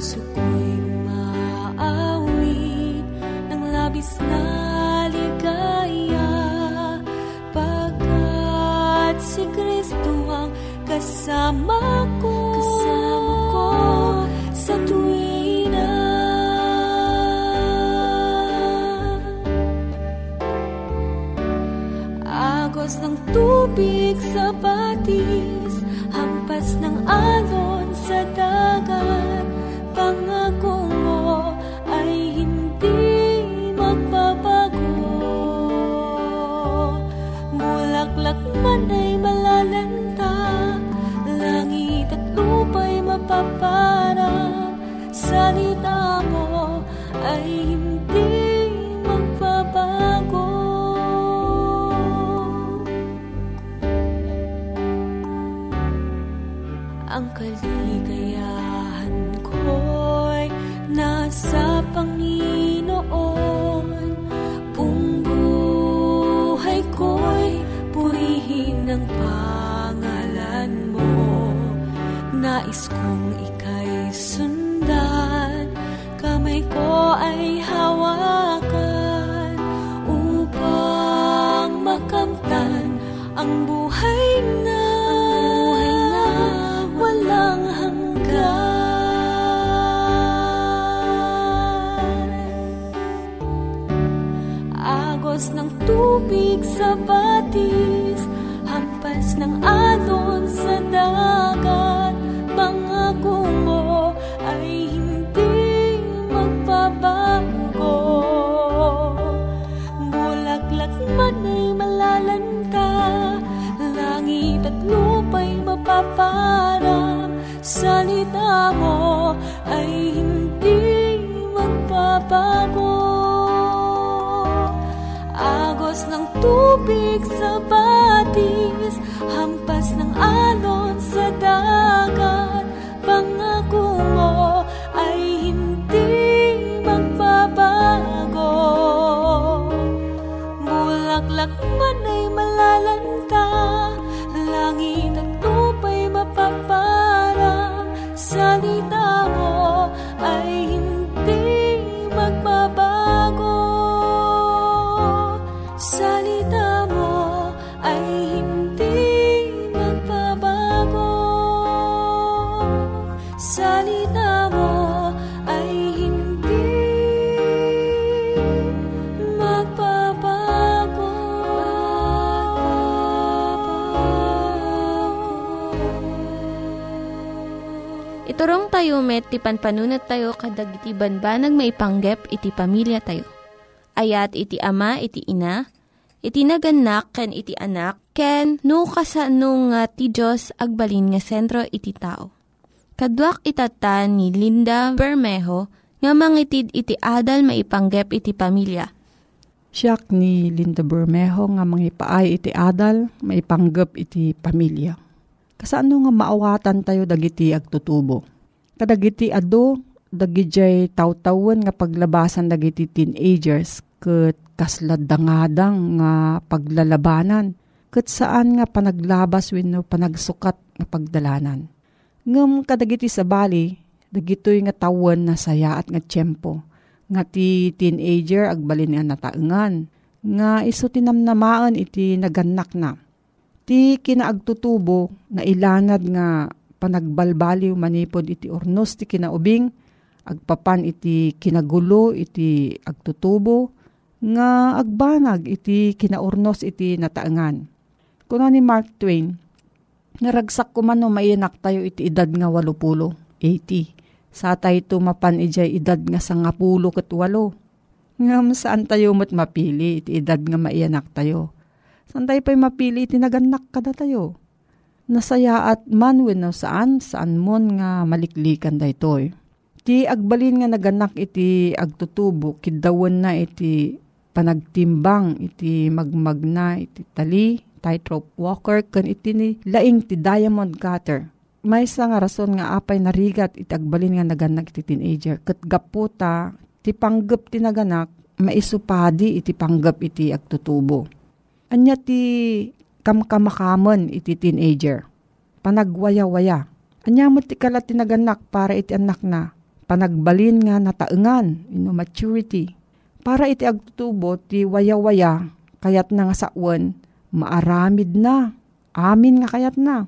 Puso ko'y umaawit ng labis na ligaya pagkat si Kristo ang kasama ko. Kasama ko sa tuwina. Ang kaligayahan ko'y nasa mapaparang, salita mo ay hindi magbabago. Agos ng tubig sa batis, hampas ng alon sa dagat, pangako mo salita mo ay hindi magpapago. Iturong tayo met, ti panpanunat tayo kadag iti banbanag maipanggep iti pamilya tayo. Ayat iti ama, iti ina, iti naganak, ken iti anak, ken nukasano nga ah, ti Diyos agbalin nga sentro iti tao Kaduak itatan ni Linda Bermejo nga mangitid iti adal maipanggep iti pamilya. Siyak ni Linda Bermejo nga mangipaay iti adal maipanggep iti pamilya Kasano nga maawatan tayo dagiti agtutubo. Kadagiti ado, dagijay tawtawan nga paglabasan dagiti teenagers ket kasladdangadang nga paglalabanan ket saan nga panaglabas wenno panagsukat nga pagdalanan. Ngem kadagiti sa bali, dagitoy nga tawon na saya at nga tiyempo. Nga ti teenager agbalin nga nataengan. Nga iso tinamnamaan iti naganak na Ti kinaagtutubo na ilanad nga panagbalbaliw manipod iti ornos ti kinaubing, agpapan iti kinagulo iti agtutubo, nga agbanag iti kinaurnos iti nataangan. Kuna ni Mark Twain, naragsak ko man no mainak tayo iti edad nga walupulo, 80. Sa tayo tumapan ijay edad nga sangapulo kat walo. Ngam saan tayo mat mapili iti edad nga maianak tayo San tayo pa'y mapili tinaganak kada tayo. Nasaya at manwin no saan, saan mon nga maliklikan da itoy. Ti agbalin nga naganak iti agtutubo, kidawan na iti panagtimbang, iti magmagna, iti tali, tightrope walker, kan iti ni laing ti diamond cutter. May nga rason nga apay narigat iti agbalin nga naganak iti teenager. Kat gaputa, ti panggap ti naganak, maisupadi iti panggap iti agtutubo Anya ti kamkamakaman iti teenager. Panagwaya-waya. Anya mo ti kalat tinaganak para iti anak na. Panagbalin nga nataengan, ino maturity. Para iti agtutubo ti waya-waya, kayat na nga sawan, maaramid na. Amin nga kayat na.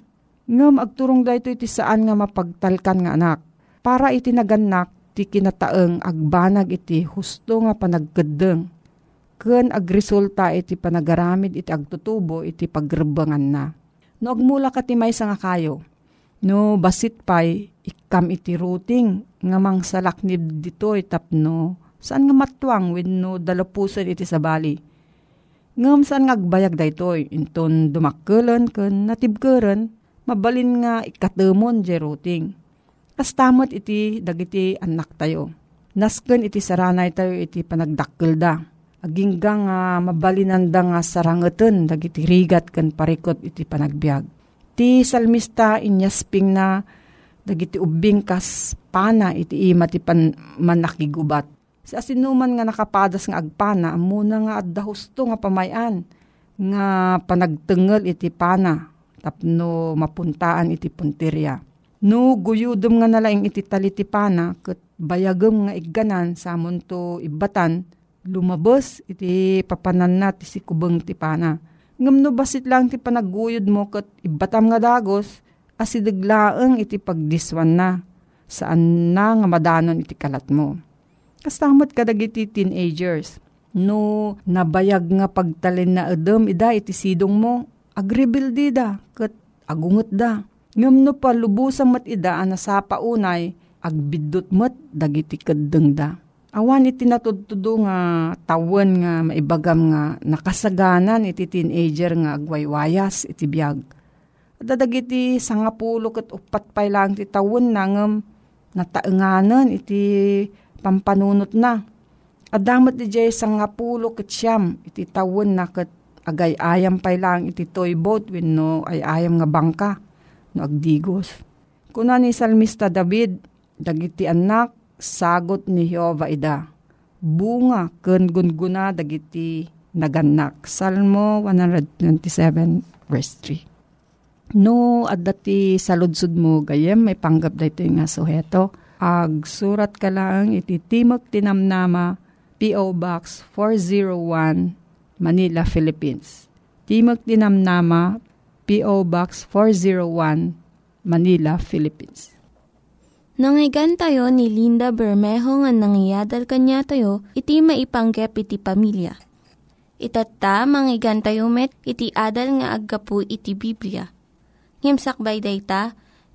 Ngam agturong da ito iti saan nga mapagtalkan nga anak. Para iti naganak, ti kinataeng agbanag iti husto nga panagkedeng ken agresulta iti panagaramid iti agtutubo iti pagrebangan na. No agmula ka ti may nga kayo, no basit pay ikam iti routing nga mang salaknib dito tapno saan nga matwang when no dalapusan iti sabali. Ngam saan nga agbayag daytoy inton dumakkelan ken natibkeren mabalin nga ikatemon di routing. Kastamot iti dagiti anak tayo. Nasken iti saranay tayo iti panagdakkel da aginggang uh, mabalinanda nga sarangeten dagiti rigat ken parikot iti panagbiag. Ti salmista inyasping na dagiti ubing kas pana iti ima ti pan, manakigubat. Sa asinuman nga nakapadas nga agpana, muna nga adda husto nga pamayan nga panagtengel iti pana tapno mapuntaan iti puntirya. No guyudom nga nalaing iti talitipana ket bayagem nga igganan sa to ibatan lumabos iti papanan na ti si kubeng ti pana. Ngam no basit lang ti panaguyod mo kat ibatam nga dagos asidaglaeng iti pagdiswan na saan na nga madanon iti kalat mo. Kastamot kadag iti teenagers. No nabayag nga pagtalin na edem ida iti sidong mo, agribil di da, kat agungot da. Ngam no palubusan mat ida anasapa unay, agbidot mat dagiti kadeng da Awan iti natudtudo nga tawen nga maibagam nga nakasaganan iti teenager nga agwaywayas iti biyag. Dadag iti sangapulo ket upat pay lang ti tawen nangem nataenganan iti pampanunot na. Adamat di jay sangapulo ket siyam iti tawen na ket agay ayam pay lang iti toy boat wenno ay ayam nga bangka no agdigos. Kuna ni Salmista David, dagiti anak sagot ni Jehovah ida. Bunga ken gunguna dagiti naganak. Salmo 127 verse 3. No, at dati saludsud mo gayem, may panggap da nga suheto. Ag surat ka lang iti Tinamnama, P.O. Box 401, Manila, Philippines. Timok Tinamnama, P.O. Box 401, Manila, Philippines. Nangyigan tayo ni Linda Bermejo nga nangyadal kanya tayo, iti maipanggep iti pamilya. Itatta, manggigan met, iti adal nga aggapu iti Biblia. Ngimsakbay day ta,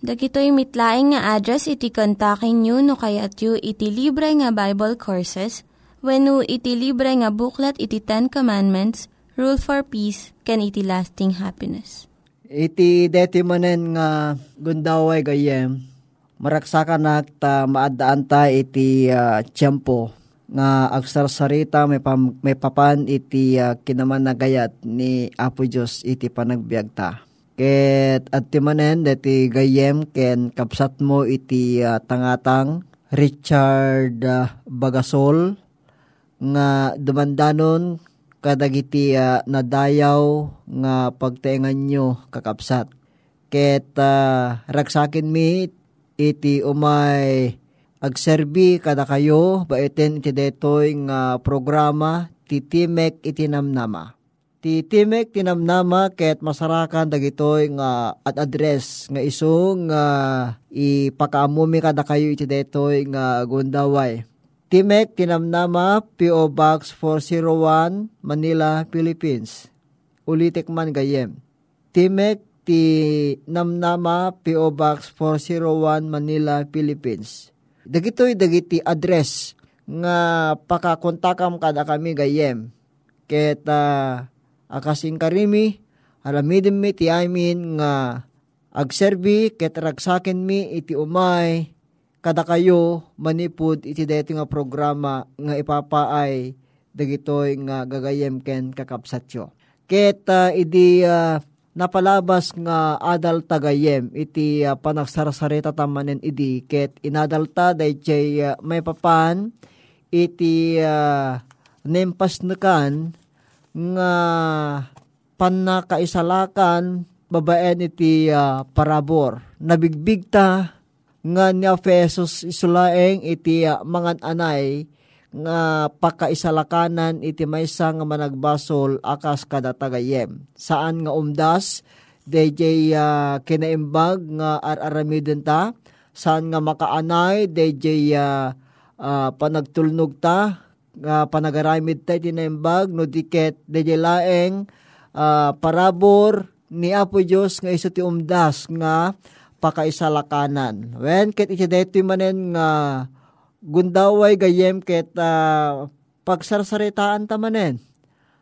Dagitoy mitlaing nga address iti kontakin nyo no kayat yu iti libre nga Bible Courses when no iti libre nga buklat iti Ten Commandments, Rule for Peace, can iti lasting happiness. Iti deti manen nga gundaway gayem, maraksakan na ta maadaan ta iti uh, tiyempo nga agsarsarita may, pam, may papan iti uh, kinaman nagayat ni Apo Diyos iti panagbiag ta Ket at timanen deti gayem ken kapsat mo iti uh, tangatang Richard uh, Bagasol nga dumandanon kadagiti uh, nadayaw nga pagtaengan nyo kakapsat. Ket uh, ragsakin mi iti umay agserbi kada kayo baiten iti detoy nga programa titimek iti namnama Ti Timek tinamnama ket masarakan dagitoy nga at address nga isong nga ipakaamumi kada kayo iti detoy nga gundaway. Timek tinamnama PO Box 401 Manila, Philippines. Ulitek man gayem. Timek ti namnama PO Box 401 Manila, Philippines. Dagitoy dagiti address nga pakakontakam kada kami gayem. Ket uh, akasing karimi, alamidin mi ti amin nga agserbi ket ragsaken mi iti umay kada kayo manipud iti deti nga programa nga ipapaay dagitoy nga gagayem ken kakapsatyo. Ket uh, idi uh, napalabas nga adal tagayem iti uh, panagsarasarita tamanen idi ket inadalta dayjay uh, may papan iti uh, nempas nekan nga panakaisalakan babaen iti uh, parabor. Nabigbigta nga ni Efesos isulaeng iti uh, mangan anay nga pakaisalakanan iti maysa nga managbasol akas kada tagayem. Saan nga umdas DJ uh, kinaimbag nga araramiden ta saan nga makaanay DJ uh, uh, panagtulnog ta nga panagaramid tayo tinaimbag no diket dejelaeng uh, parabor ni Apo Diyos nga iso ti umdas nga pakaisalakanan. When ket iti detoy manen nga gundaway gayem ket uh, pagsarsaritaan ta manen.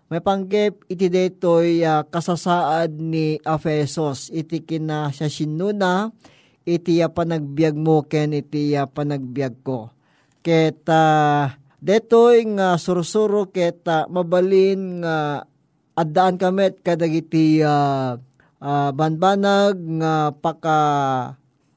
May panggep iti detoy uh, kasasaad ni Efesos iti kina siya sinuna iti uh, panagbiag mo ken iti uh, panagbiag ko. Ket uh, Detoy nga sursuro ket mabalin nga addaan kamet kadagiti uh, uh, banbanag nga paka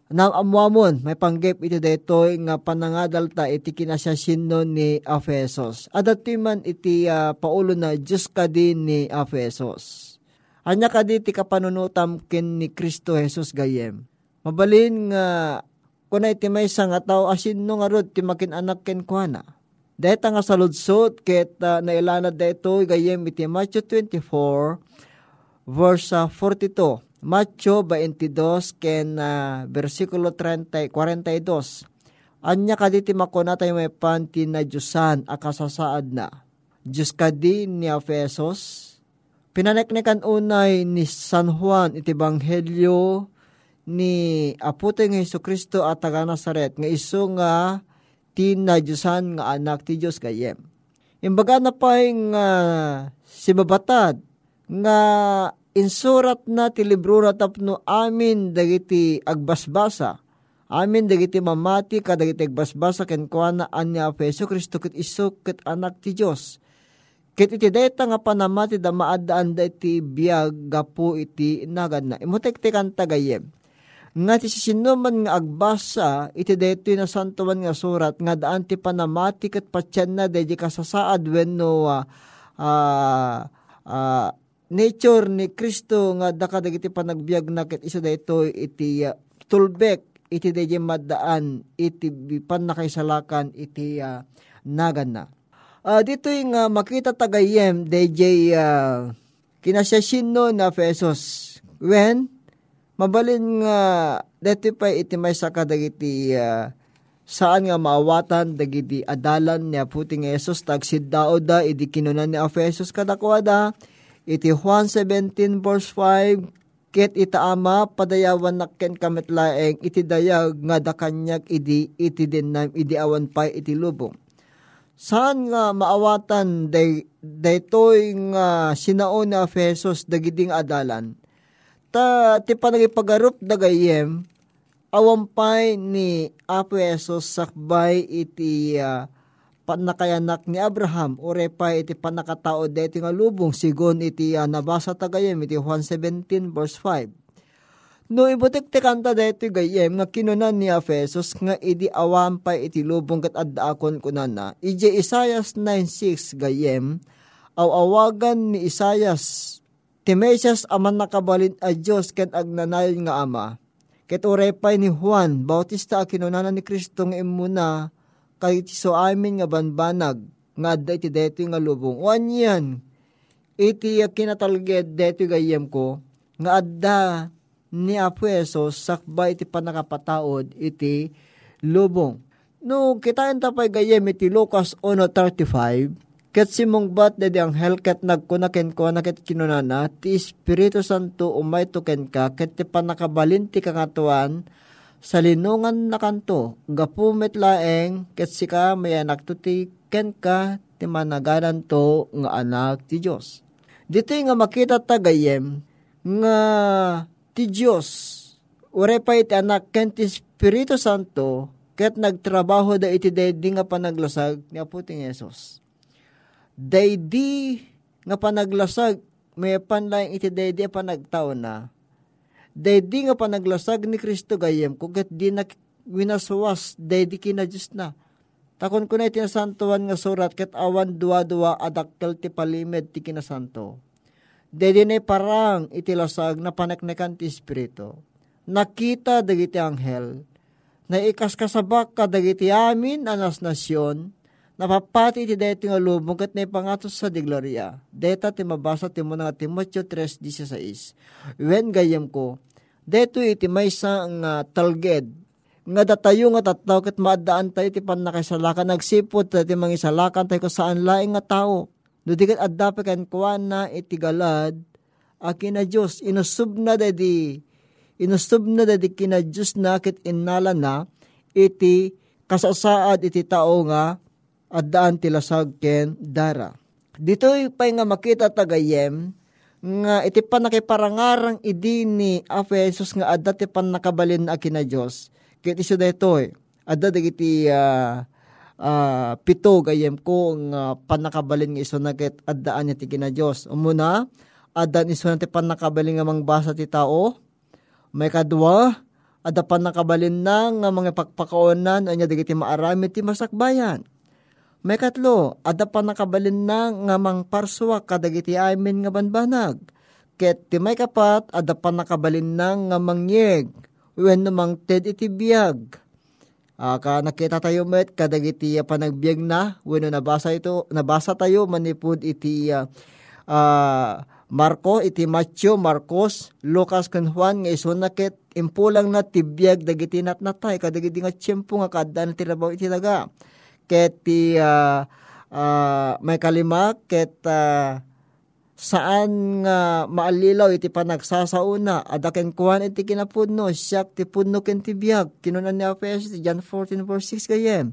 naamuamon may panggep iti detoy nga panangadalta iti kinasyasin ni Efesos. Adati man iti uh, paulo na Diyos ka din ni Efesos. Anya ka di ti kapanunutam ken ni Kristo Jesus gayem. Mabalin nga kuna iti may nga tao asin no nga rod ti makin anak ken kuana Deta nga saludsot ket uh, nailanad dito gayem iti Matthew 24 verse uh, 42. Matthew 22 ken uh, versikulo 30 42. Anya kaditi makona tayo may panti na Diyosan akasasaad na. Diyos kadi ni Efesos. Pinaneknekan unay ni San Juan iti Banghelyo ni Apote nga Heso Kristo at taga Nazaret nga iso nga tinadyosan nga anak ti Diyos kayem. Imbaga na pa nga uh, si babatad nga insurat na ti libro tapno amin dagiti agbasbasa. Amin dagiti mamati kadagiti agbasbasa ken kuana anya Peso Kristo ket iso ket anak ti Dios. Ket iti dayta nga panamati da maadaan da iti biag gapu iti nagad na. Imutek-tekan tagayem nga ti sinuman nga agbasa iti daytoy na santuman nga surat nga daan ti panamati ket patyan na dedi kasasaad wenno uh, uh, uh, nature ni Kristo nga daka dagiti panagbiag na ket isa daytoy iti uh, tulbek iti DJ madaan iti bipan na kaysalakan iti uh, nagan na. Uh, dito yung uh, makita tagayem DJ uh, kinasyasin no na pesos. When mabalin nga dito pa iti may sakadagiti uh, saan nga maawatan dagiti adalan ni puting Yesus tagsid dao da idi kinunan ni Efesos kadakwada iti Juan 17 verse 5 ket ita ama padayawan nakken kamit laeng iti dayag nga da kanyak idi iti din nam idi awan pa iti lubong. Saan nga maawatan day daytoy nga sinaon ni Efesos dagiding adalan ta ti panagipagarup dagayem awampay ni Apo Esos sakbay iti uh, panakayanak ni Abraham ore pa iti panakatao deti nga lubong sigon iti uh, nabasa tagayem iti Juan 17 verse 5. No ibutik ti kanta deti gayem nga kinunan ni Efesos nga idi awampay iti lubong kat addaakon kunana. Ije Isayas 9.6 gayem aw awagan ni Isayas ti Mesias aman nakabalin a Diyos ken agnanayon nga ama Ket urepay ni Juan, Bautista kinunana ni Kristo nga imuna, kay so amin nga banbanag, nga adda iti deto nga lubong. Uan yan, iti kinatalged deto gayem ko, nga adda ni Apueso sakba iti panakapataod iti lubong. No, kita tapay gayem iti Lucas 1.35, Ket simong bat dedi ang helket nagkunaken ko na ket kinunana, ti Espiritu Santo umay tuken ka, ket ti panakabalin ti kangatuan, sa linungan na kanto, gapumet laeng, ket sika may anak to ti ken ka, ti managanan to nga anak ti Diyos. Dito nga makita tagayem, nga ti Diyos, ure pa iti anak ken ti Espiritu Santo, ket nagtrabaho da iti dedi nga panaglasag ni Aputing Yesus daydi nga panaglasag may panlaing iti daydi panagtao na. Daydi nga panaglasag ni Kristo gayem kugat di na winaswas daydi kina na. Takon ko na iti nasantuan nga surat ket awan duwa-duwa adakkel ti palimed ti kinasanto. Daydi na parang iti lasag na paneknekan ti Espiritu. Nakita dagiti anghel na ikaskasabak ka dagiti amin anas nasyon napapati iti deti nga lubong kat na ipangatos sa di gloria. Deta ti mabasa ti mo nga Timoteo 3.16. Wen gayem ko, deto iti may sa nga talged, nga datayo nga tataw kat maadaan tayo ti panakisalakan, nagsipot ti mga isalakan tayo saan laing nga tao. No di kat addape kan kuwan na iti galad, akin na Diyos, inusub na dadi, inusub na dadi kina Diyos na kit inala na, iti kasasaad iti tao nga at daan tilasag ken dara. Dito pa nga makita tagayem nga iti pa nakiparangarang idi ni Efesus nga adda ti pan nakabalin na kina Dios. Ket iso daytoy adda dagiti uh, uh, pito gayem ko nga panakabalin nga iso na ket addaan ti kina Dios. Umuna adda iso na ti panakabalin nga mangbasa ti tao. May kadwa adda panakabalin na nga mga pakpakaonan anya dagiti maarami ti masakbayan may katlo, ada pa nakabalin na nga mang parswa kadagiti amin nga banbanag. Ket ti may kapat, ada pa nakabalin na nga mangyeg. When namang ted iti biyag. Aka nakita tayo met kadagiti uh, panagbiag na when nabasa ito nabasa tayo manipud iti uh, uh, Marco iti Matthew Marcos Lucas ken Juan nga iso nakit impulang na tibiyag dagiti natnatay kadagiti nga tiyempo nga kaddan ti labaw iti daga ket ti uh, uh, may kalima ket uh, saan nga maalilaw iti panagsasauna adaken kuan iti kinapudno siyak ti pudno ken ti biag kinunan ni Apes ti John 14 verse 6 kayem.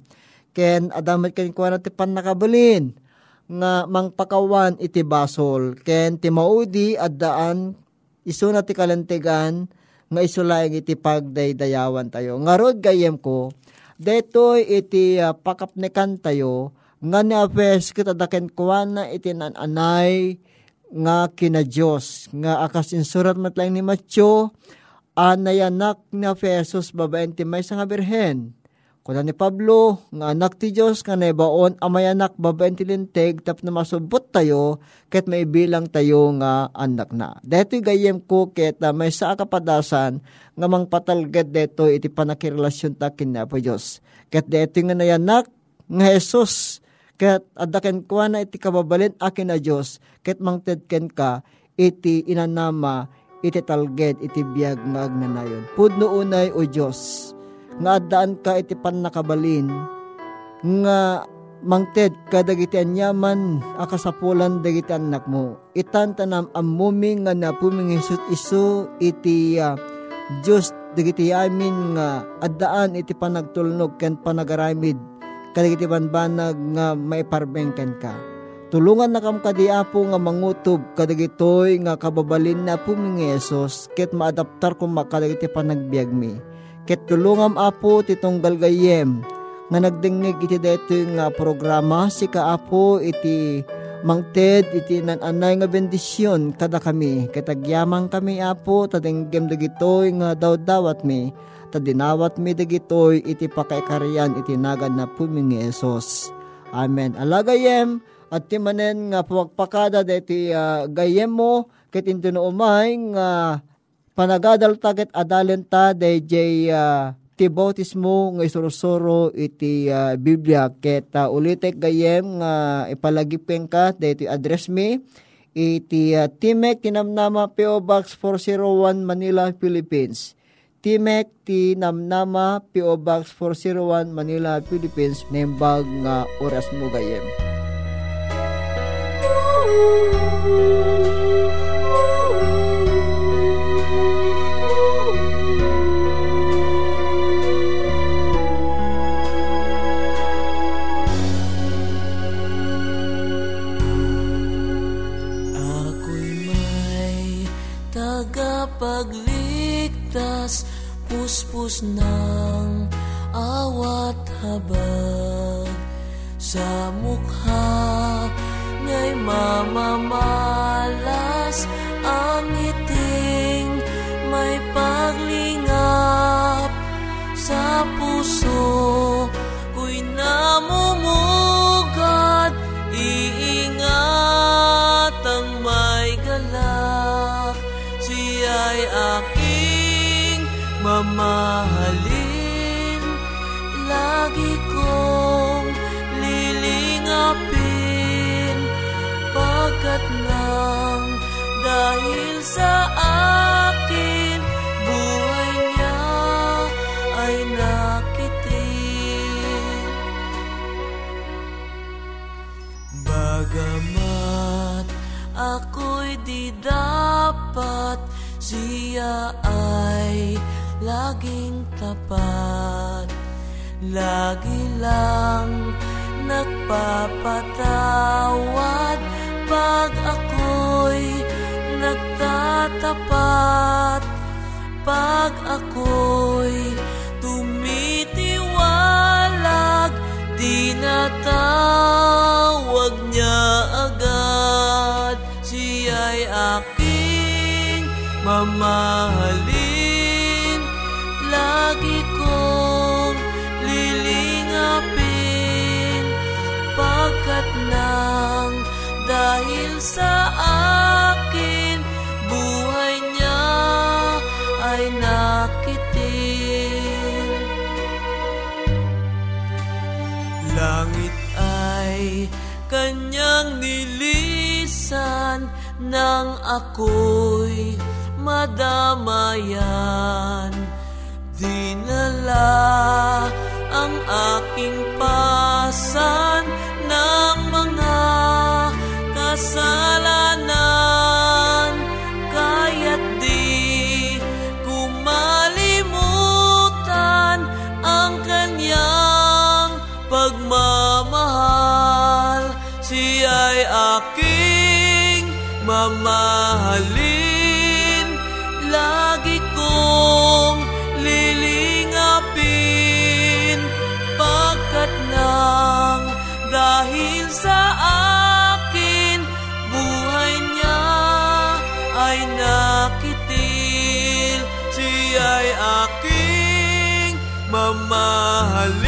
Ken adamet ken kuan ti panakabalin nga mangpakawan iti basol. Ken ti maudi addaan iso na ti kalantegan nga isulaeng iti pagdaydayawan tayo. Ngarod gayem ko Detoy iti uh, pakapnekan tayo, nga ni apes kita daken kuwan na iti nananay nga kina Diyos. Nga akas insurat matlang ni Matyo, anayanak ni Efesos babaen ti may nga birhen. Kuna ni Pablo, nga anak ti Diyos, nga nebaon, amay anak, babaen ti linteg, tap na masubot tayo, ket may bilang tayo nga anak na. Dito gayem ko, ket uh, may sa kapadasan, nga mang patalgad deto iti panakirelasyon ta kina po Diyos. Ket dito nga nayanak, nga Jesus, ket adaken kwa na iti kababalin akin na Diyos, ket mangtedken ka, iti inanama, iti talged, iti biyag nga agnanayon. Pudno unay o Diyos, nga addaan ka iti pan nakabalin nga mangted kadagiti anyaman akasapulan dagiti anak mo. Itan tanam amuming nga napuming Isus isu iti uh, Diyos dagiti amin nga addaan iti panagtulnog ken panagaramid. Kadagiti banbanag nga maiparbengken ka. Tulungan na kam kadi apo nga mangutob kadagitoy nga kababalin na puming Yesus ket maadaptar ko makadagiti panagbiag mi Ket tulungam apo titong galgayem nga nagdingig iti dito nga programa si kaapo iti mangted iti nananay nga bendisyon kada kami katagyamang kami apo tadenggem dagitoy nga daw dawat mi tadinawat mi dagitoy iti pakaikarian iti nagad na puming Esos. Amen. Alagayem at timanen nga pagpakada deti uh, gayem mo ket intuno umay nga panagadal taget adalen ta DJ uh, ti bautismo nga isurusuro iti uh, Biblia ket uh, ulitek gayem nga ipalagipeng ka dito address me iti uh, Timek Tinamnama PO Box 401 Manila, Philippines. Timek Tinamnama PO Box 401 Manila, Philippines. Nembag nga oras mo gayem. Ooh. puspos ng awat habag sa mukha nga'y mamamalas dahil sa akin Buhay niya ay nakitin Bagamat ako'y di dapat siya ay laging tapat. Lagi lang nagpapatawad Pag ako'y nagtatapat Pag ako'y tumitiwalag Tinatawag niya agad. Siya'y aking mamahalin. Lagi kong lilingapin. Pagkat nang dahil sa akin langit ay kanyang nilisan nang ako'y madamayan. Dinala ang aking pasan ng mga kasalanan sa akin buhay niya ay nakitil. Siya'y aking mamahalin